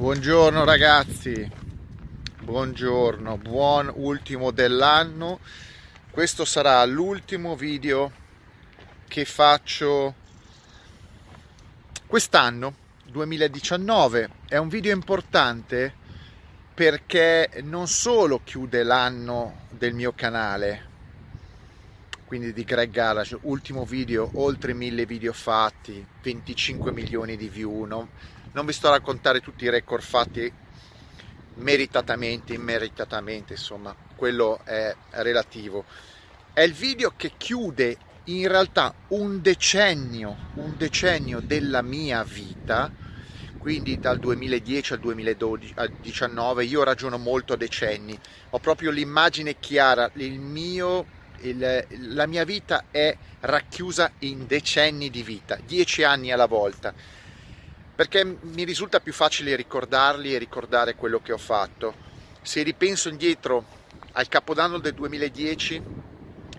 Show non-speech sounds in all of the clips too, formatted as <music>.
Buongiorno ragazzi, buongiorno, buon ultimo dell'anno. Questo sarà l'ultimo video che faccio quest'anno, 2019. È un video importante perché non solo chiude l'anno del mio canale, quindi di Greg Garage, ultimo video, oltre mille video fatti, 25 milioni di view, no? Non vi sto a raccontare tutti i record fatti meritatamente, immeritatamente, insomma, quello è relativo. È il video che chiude in realtà un decennio, un decennio della mia vita, quindi dal 2010 al 2019, io ragiono molto a decenni, ho proprio l'immagine chiara, il mio, il, la mia vita è racchiusa in decenni di vita, dieci anni alla volta perché mi risulta più facile ricordarli e ricordare quello che ho fatto. Se ripenso indietro al capodanno del 2010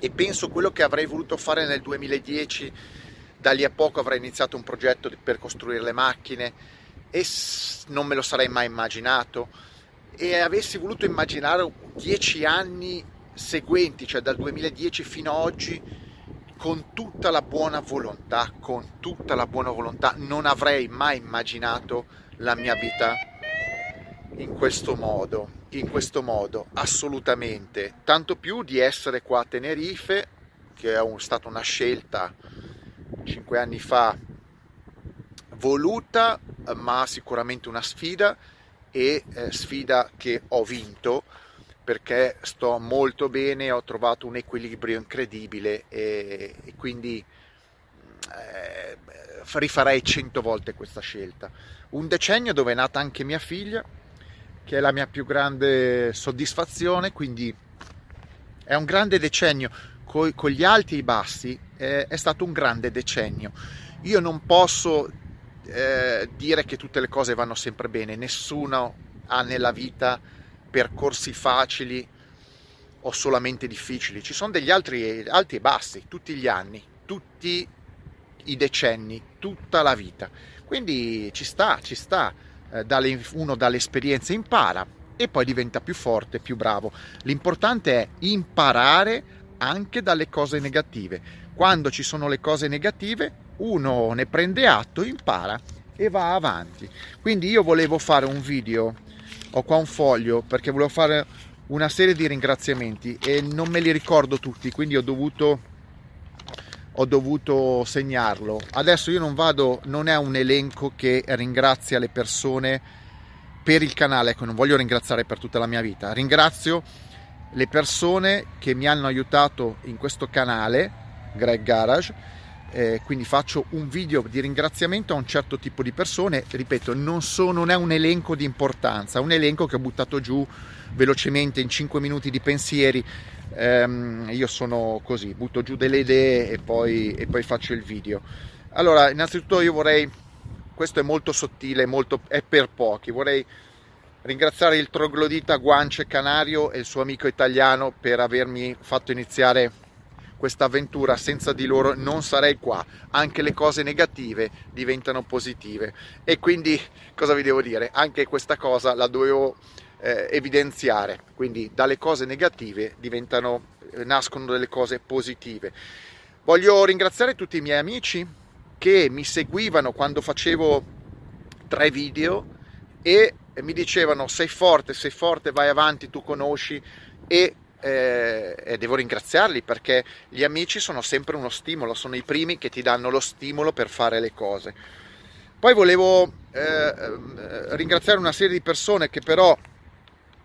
e penso quello che avrei voluto fare nel 2010, da lì a poco avrei iniziato un progetto per costruire le macchine e non me lo sarei mai immaginato e avessi voluto immaginare dieci anni seguenti, cioè dal 2010 fino ad oggi, con tutta la buona volontà, con tutta la buona volontà, non avrei mai immaginato la mia vita in questo modo, in questo modo, assolutamente. Tanto più di essere qua a Tenerife, che è stata una scelta cinque anni fa voluta, ma sicuramente una sfida e eh, sfida che ho vinto perché sto molto bene, ho trovato un equilibrio incredibile e, e quindi eh, rifarei cento volte questa scelta. Un decennio dove è nata anche mia figlia, che è la mia più grande soddisfazione, quindi è un grande decennio, con, con gli alti e i bassi eh, è stato un grande decennio. Io non posso eh, dire che tutte le cose vanno sempre bene, nessuno ha nella vita percorsi facili o solamente difficili, ci sono degli altri alti e bassi tutti gli anni, tutti i decenni, tutta la vita. Quindi ci sta, ci sta, eh, uno dall'esperienza impara e poi diventa più forte, più bravo. L'importante è imparare anche dalle cose negative. Quando ci sono le cose negative, uno ne prende atto, impara e va avanti. Quindi io volevo fare un video ho qua un foglio perché volevo fare una serie di ringraziamenti e non me li ricordo tutti, quindi ho dovuto, ho dovuto segnarlo. Adesso io non vado, non è un elenco che ringrazia le persone per il canale, ecco, non voglio ringraziare per tutta la mia vita, ringrazio le persone che mi hanno aiutato in questo canale, Greg Garage, eh, quindi faccio un video di ringraziamento a un certo tipo di persone, ripeto, non, so, non è un elenco di importanza, è un elenco che ho buttato giù velocemente in 5 minuti di pensieri, ehm, io sono così, butto giù delle idee e poi, e poi faccio il video. Allora, innanzitutto io vorrei, questo è molto sottile, molto, è per pochi, vorrei ringraziare il troglodita Guance Canario e il suo amico italiano per avermi fatto iniziare questa avventura senza di loro non sarei qua. Anche le cose negative diventano positive. E quindi cosa vi devo dire? Anche questa cosa la dovevo eh, evidenziare. Quindi dalle cose negative diventano eh, nascono delle cose positive. Voglio ringraziare tutti i miei amici che mi seguivano quando facevo tre video e mi dicevano sei forte sei forte vai avanti tu conosci. E eh, e devo ringraziarli perché gli amici sono sempre uno stimolo, sono i primi che ti danno lo stimolo per fare le cose. Poi volevo eh, eh ringraziare una serie di persone che però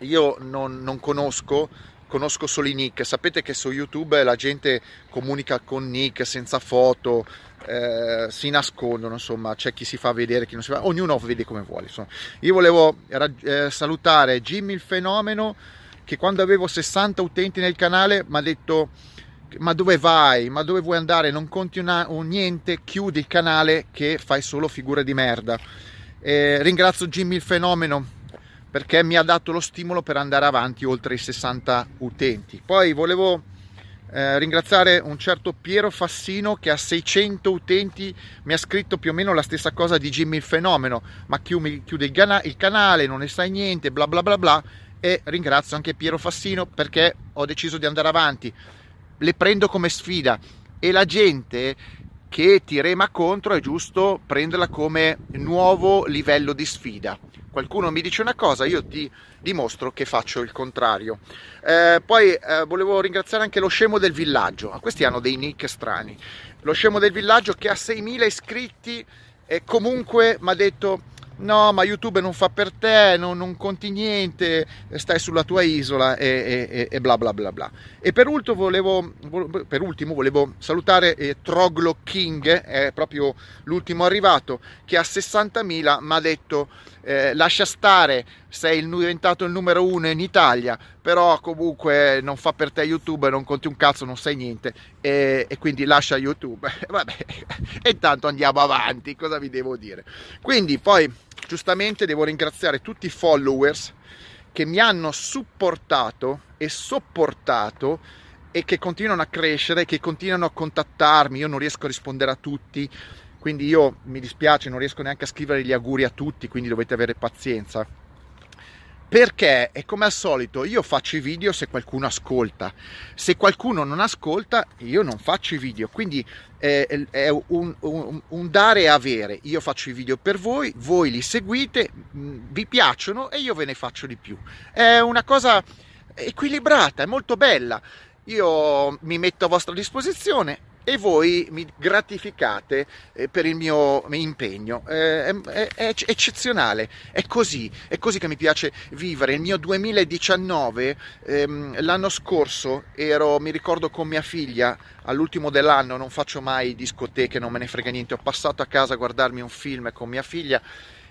io non, non conosco, conosco solo i nick. Sapete che su YouTube la gente comunica con nick senza foto, eh, si nascondono, insomma, c'è chi si fa vedere, chi non si fa, ognuno vede come vuole. Insomma. Io volevo eh, salutare Jimmy il fenomeno che quando avevo 60 utenti nel canale mi ha detto ma dove vai? Ma dove vuoi andare? Non conti una, un niente, chiudi il canale che fai solo figure di merda. Eh, ringrazio Jimmy il fenomeno perché mi ha dato lo stimolo per andare avanti oltre i 60 utenti. Poi volevo eh, ringraziare un certo Piero Fassino che ha 600 utenti mi ha scritto più o meno la stessa cosa di Jimmy il fenomeno ma chiude il, il canale non ne sai niente bla bla bla bla e ringrazio anche Piero Fassino perché ho deciso di andare avanti le prendo come sfida e la gente che ti rema contro è giusto prenderla come nuovo livello di sfida. Qualcuno mi dice una cosa, io ti dimostro che faccio il contrario. Eh, poi eh, volevo ringraziare anche lo scemo del villaggio, ah, questi hanno dei nick strani. Lo scemo del villaggio che ha 6.000 iscritti e comunque mi ha detto no ma YouTube non fa per te, non, non conti niente, stai sulla tua isola e, e, e, bla bla bla bla. E per ultimo volevo, per ultimo volevo salutare eh, Troglo King, è proprio l'ultimo arrivato, che a 60.000 mi ha detto eh, lascia stare, sei diventato il numero uno in Italia, però comunque non fa per te YouTube, non conti un cazzo, non sai niente e, e quindi lascia YouTube. <laughs> Vabbè, e intanto andiamo avanti, cosa vi devo dire? Quindi poi giustamente devo ringraziare tutti i followers che mi hanno supportato e sopportato e che continuano a crescere, che continuano a contattarmi, io non riesco a rispondere a tutti, quindi io mi dispiace, non riesco neanche a scrivere gli auguri a tutti, quindi dovete avere pazienza. Perché è come al solito, io faccio i video se qualcuno ascolta, se qualcuno non ascolta io non faccio i video, quindi è, è un, un, un, dare e avere, io faccio i video per voi, voi li seguite, mm, vi piacciono e io ve ne faccio di più. È una cosa equilibrata, è molto bella, io mi metto a vostra disposizione, e voi mi gratificate eh, per il mio impegno. Eh, è, è, è, eccezionale, è così, è così che mi piace vivere. Il mio 2019, ehm, l'anno scorso, ero, mi ricordo con mia figlia, all'ultimo dell'anno, non faccio mai discoteche, non me ne frega niente, ho passato a casa a guardarmi un film con mia figlia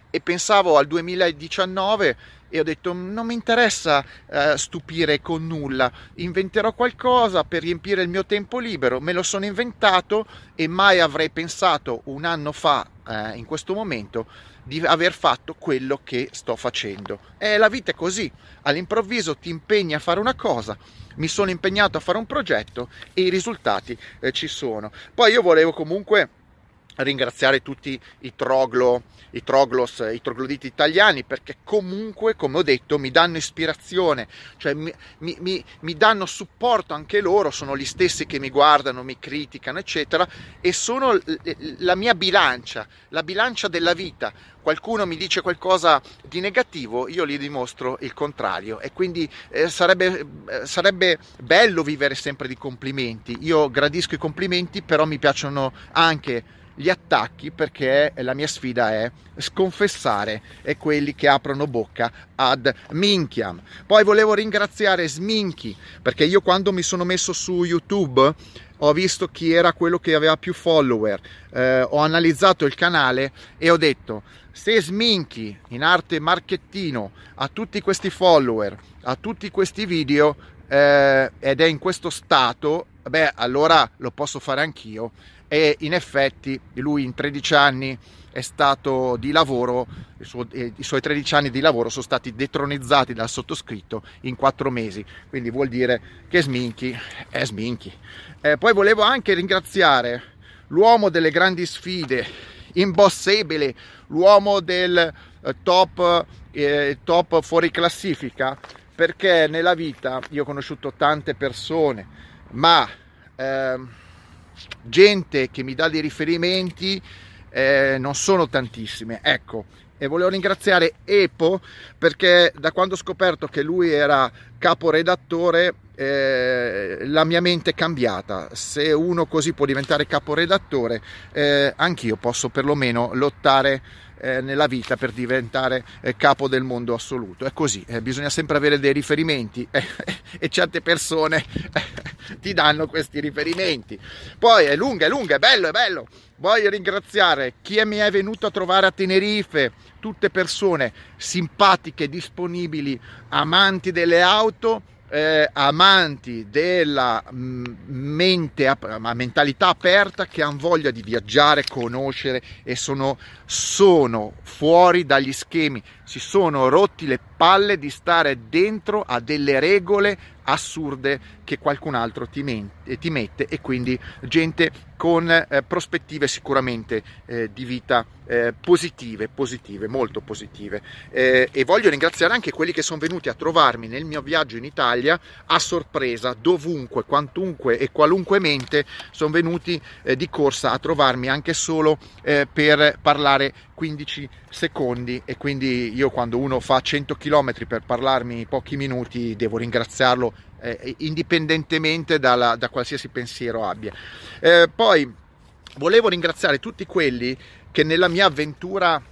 e pensavo al 2019 e ho detto non mi interessa eh, stupire con nulla, inventerò qualcosa per riempire il mio tempo libero, me lo sono inventato e mai avrei pensato un anno fa, eh, in questo momento, di aver fatto quello che sto facendo. E la vita è così, all'improvviso ti impegni a fare una cosa, mi sono impegnato a fare un progetto e i risultati eh, ci sono. Poi io volevo comunque ringraziare tutti i troglo, i troglos, i trogloditi italiani perché comunque, come ho detto, mi danno ispirazione, cioè mi, mi, mi, danno supporto anche loro, sono gli stessi che mi guardano, mi criticano, eccetera, e sono la mia bilancia, la bilancia della vita. Qualcuno mi dice qualcosa di negativo, io gli dimostro il contrario e quindi eh, sarebbe, eh, sarebbe bello vivere sempre di complimenti. Io gradisco i complimenti, però mi piacciono anche gli attacchi perché la mia sfida è sconfessare e quelli che aprono bocca ad minchiam. Poi volevo ringraziare Sminchi perché io quando mi sono messo su YouTube ho visto chi era quello che aveva più follower, eh, ho analizzato il canale e ho detto se Sminchi in arte marchettino ha tutti questi follower, ha tutti questi video eh, ed è in questo stato, beh allora lo posso fare anch'io e in effetti lui in 13 anni è stato di lavoro, suo, eh, i suoi 13 anni di lavoro sono stati detronizzati dal sottoscritto in 4 mesi, quindi vuol dire che Sminchi è Sminchi. Eh, poi volevo anche ringraziare l'uomo delle grandi sfide, impossibile, l'uomo del eh, top, eh, top fuori classifica, perché nella vita io ho conosciuto tante persone, ma... Ehm, gente che mi dà dei riferimenti eh, non sono tantissime. Ecco, e volevo ringraziare Epo perché da quando ho scoperto che lui era caporedattore eh, la mia mente è cambiata. Se uno così può diventare caporedattore, eh, anch'io posso perlomeno lottare eh, nella vita per diventare eh, capo del mondo assoluto. È così, eh, bisogna sempre avere dei riferimenti <laughs> e certe persone <laughs> ti danno questi riferimenti. Poi è lunga, è lunga, è bello, è bello. Voglio ringraziare chi mi è venuto a trovare a Tenerife, tutte persone simpatiche, disponibili, amanti delle auto eh, amanti della mm, mente, mentalità aperta che hanno voglia di viaggiare, conoscere e sono, sono fuori dagli schemi, si sono rotti le palle di stare dentro a delle regole assurde che qualcun altro ti, men- ti mette e quindi gente con eh, prospettive sicuramente eh, di vita eh, positive, positive, molto positive. Eh, e voglio ringraziare anche quelli che sono venuti a trovarmi nel mio viaggio in Italia a sorpresa, dovunque, quantunque e qualunque mente sono venuti eh, di corsa a trovarmi anche solo eh, per parlare 15 secondi e quindi io quando uno fa 100 km per parlarmi pochi minuti devo ringraziarlo eh, indipendentemente dalla, da qualsiasi pensiero abbia. Eh, poi volevo ringraziare tutti quelli che nella mia avventura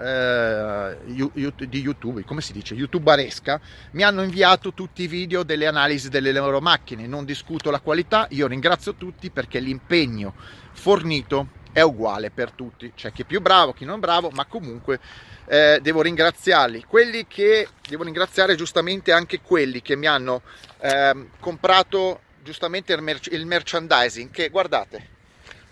eh, di YouTube, come si dice, youtuberesca, mi hanno inviato tutti i video delle analisi delle loro macchine. Non discuto la qualità, io ringrazio tutti perché l'impegno fornito è uguale per tutti. C'è chi è più bravo, chi non bravo, ma comunque eh, devo ringraziarli. Quelli che devo ringraziare giustamente anche quelli che mi hanno eh, comprato giustamente il, merch- il, merchandising. Che guardate,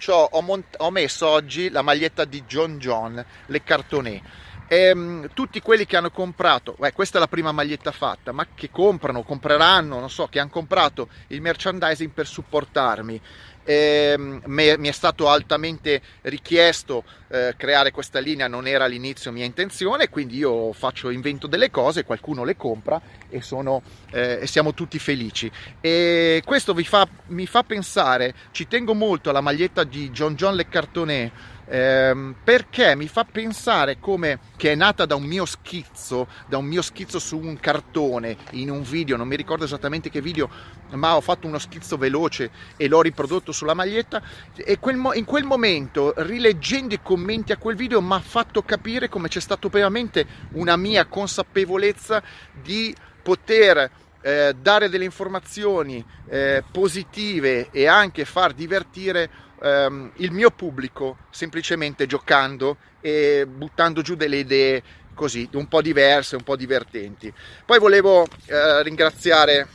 ho, mont- ho, messo oggi la maglietta di John John, le cartonè. E, um, tutti quelli che hanno comprato, beh, questa è la prima maglietta fatta, ma che comprano, compreranno, non so, che hanno comprato il merchandising per supportarmi eh, mi è stato altamente richiesto eh, creare questa linea, non era all'inizio mia intenzione, quindi io faccio invento delle cose, qualcuno le compra e, sono, eh, e siamo tutti felici. E questo fa, mi fa pensare, ci tengo molto alla maglietta di John John Le Cartonnet ehm, perché mi fa pensare come che è nata da un mio schizzo, da un mio schizzo su un cartone in un video, non mi ricordo esattamente che video, ma ho fatto uno schizzo veloce e l'ho riprodotto sulla maglietta e quel in quel momento, rileggendo i commenti a quel video, mi ha fatto capire come c'è stata veramente una mia consapevolezza di poter eh, dare delle informazioni eh, positive e anche far divertire ehm, il mio pubblico semplicemente giocando e buttando giù delle idee così, un po' diverse, un po' divertenti. Poi volevo eh, ringraziare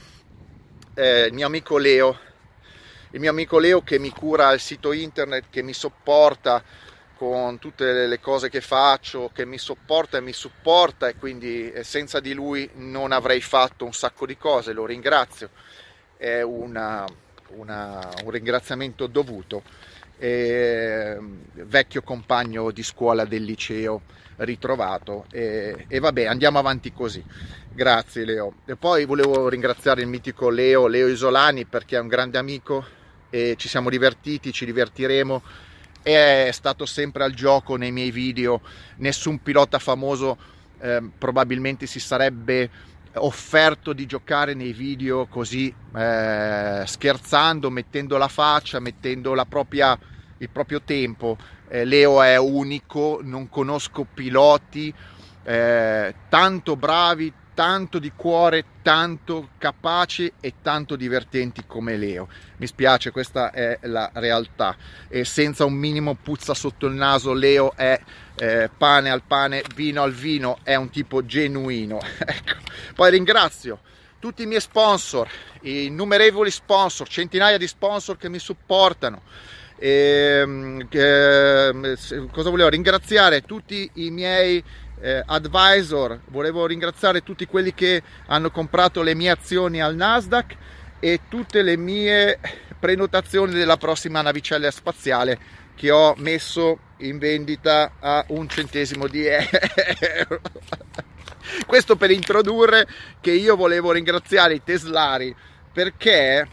eh, il mio amico Leo, il mio amico Leo che mi cura il sito internet, che mi sopporta con tutte le cose che faccio, che mi sopporta e mi supporta e quindi eh, senza di lui non avrei fatto un sacco di cose, lo ringrazio. È una, una, un ringraziamento dovuto. E, vecchio compagno di scuola del liceo ritrovato e, e, vabbè andiamo avanti così grazie Leo e poi volevo ringraziare il mitico Leo Leo Isolani perché è un grande amico e ci siamo divertiti ci divertiremo è stato sempre al gioco nei miei video nessun pilota famoso eh, probabilmente si sarebbe offerto di giocare nei video così eh, scherzando, mettendo la faccia, mettendo la propria, il proprio tempo. Eh, Leo è unico, non conosco piloti eh, tanto bravi, tanto di cuore, tanto capaci e tanto divertenti come Leo. Mi spiace, questa è la realtà. E senza un minimo puzza sotto il naso, Leo è eh, pane al pane, vino al vino, è un tipo genuino. <laughs> ecco. Poi ringrazio tutti i miei sponsor, innumerevoli sponsor, centinaia di sponsor che mi supportano. E, ehm, eh, cosa volevo ringraziare tutti i miei eh, advisor, volevo ringraziare tutti quelli che hanno comprato le mie azioni al Nasdaq e tutte le mie prenotazioni della prossima navicella spaziale che ho messo in vendita a un centesimo di euro. <laughs> Questo per introdurre che io volevo ringraziare i teslari perché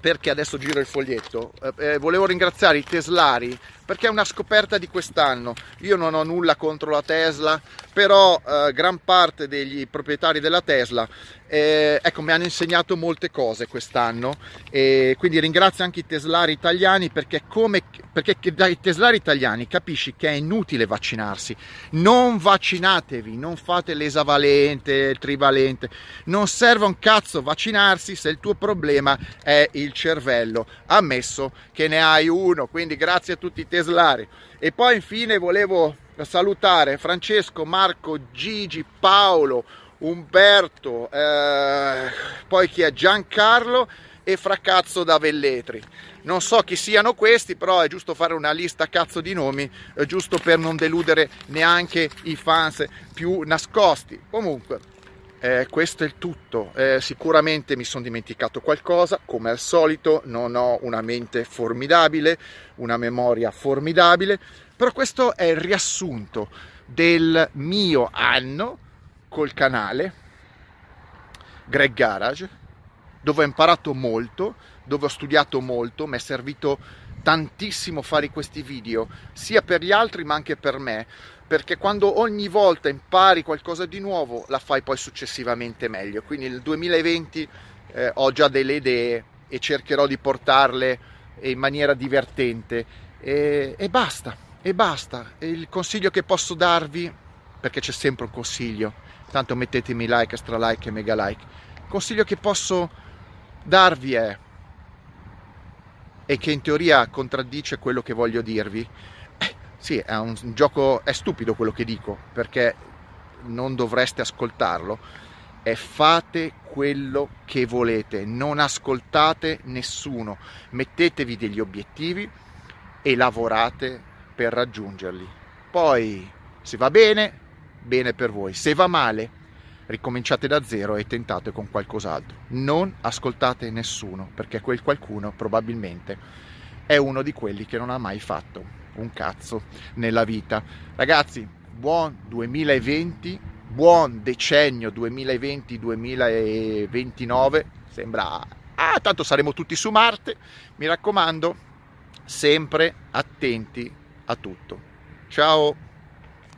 perché adesso giro il foglietto eh, eh volevo ringraziare i teslari perché è una scoperta di quest'anno. Io non ho nulla contro la Tesla, però eh, gran parte degli proprietari della Tesla eh, ecco, mi hanno insegnato molte cose quest'anno e quindi ringrazio anche i teslari italiani perché, come, perché dai teslari italiani capisci che è inutile vaccinarsi. Non vaccinatevi, non fate l'esavalente, il trivalente, non serve un cazzo vaccinarsi se il tuo problema è il cervello, ammesso che ne hai uno. Quindi grazie a tutti i teslari teslari. E poi infine volevo salutare Francesco, Marco, Gigi, Paolo, Umberto, eh, poi chi è Giancarlo e Fracazzo da Velletri. Non so chi siano questi, però è giusto fare una lista cazzo di nomi, eh, giusto per non deludere neanche i fans più nascosti. Comunque, eh, questo è il tutto. Eh, sicuramente mi sono dimenticato qualcosa, come al solito, non ho una mente formidabile, una memoria formidabile, però questo è il riassunto del mio anno col canale Greg Garage, dove ho imparato molto, dove ho studiato molto, mi è servito tantissimo fare questi video, sia per gli altri ma anche per me, perché quando ogni volta impari qualcosa di nuovo la fai poi successivamente meglio. Quindi nel 2020 eh, ho già delle idee e cercherò di portarle in maniera divertente e, e basta, e basta. E il consiglio che posso darvi, perché c'è sempre un consiglio, tanto mettetemi like, extra like e mega like, il consiglio che posso darvi è e che in teoria contraddice quello che voglio dirvi. Sì, è un gioco, è stupido quello che dico, perché non dovreste ascoltarlo. E fate quello che volete, non ascoltate nessuno, mettetevi degli obiettivi e lavorate per raggiungerli. Poi, se va bene, bene per voi, se va male, ricominciate da zero e tentate con qualcos'altro. Non ascoltate nessuno, perché quel qualcuno probabilmente è uno di quelli che non ha mai fatto un cazzo nella vita. Ragazzi, buon 2020, buon decennio 2020-2029, sembra... Ah, tanto saremo tutti su Marte, mi raccomando, sempre attenti a tutto. Ciao!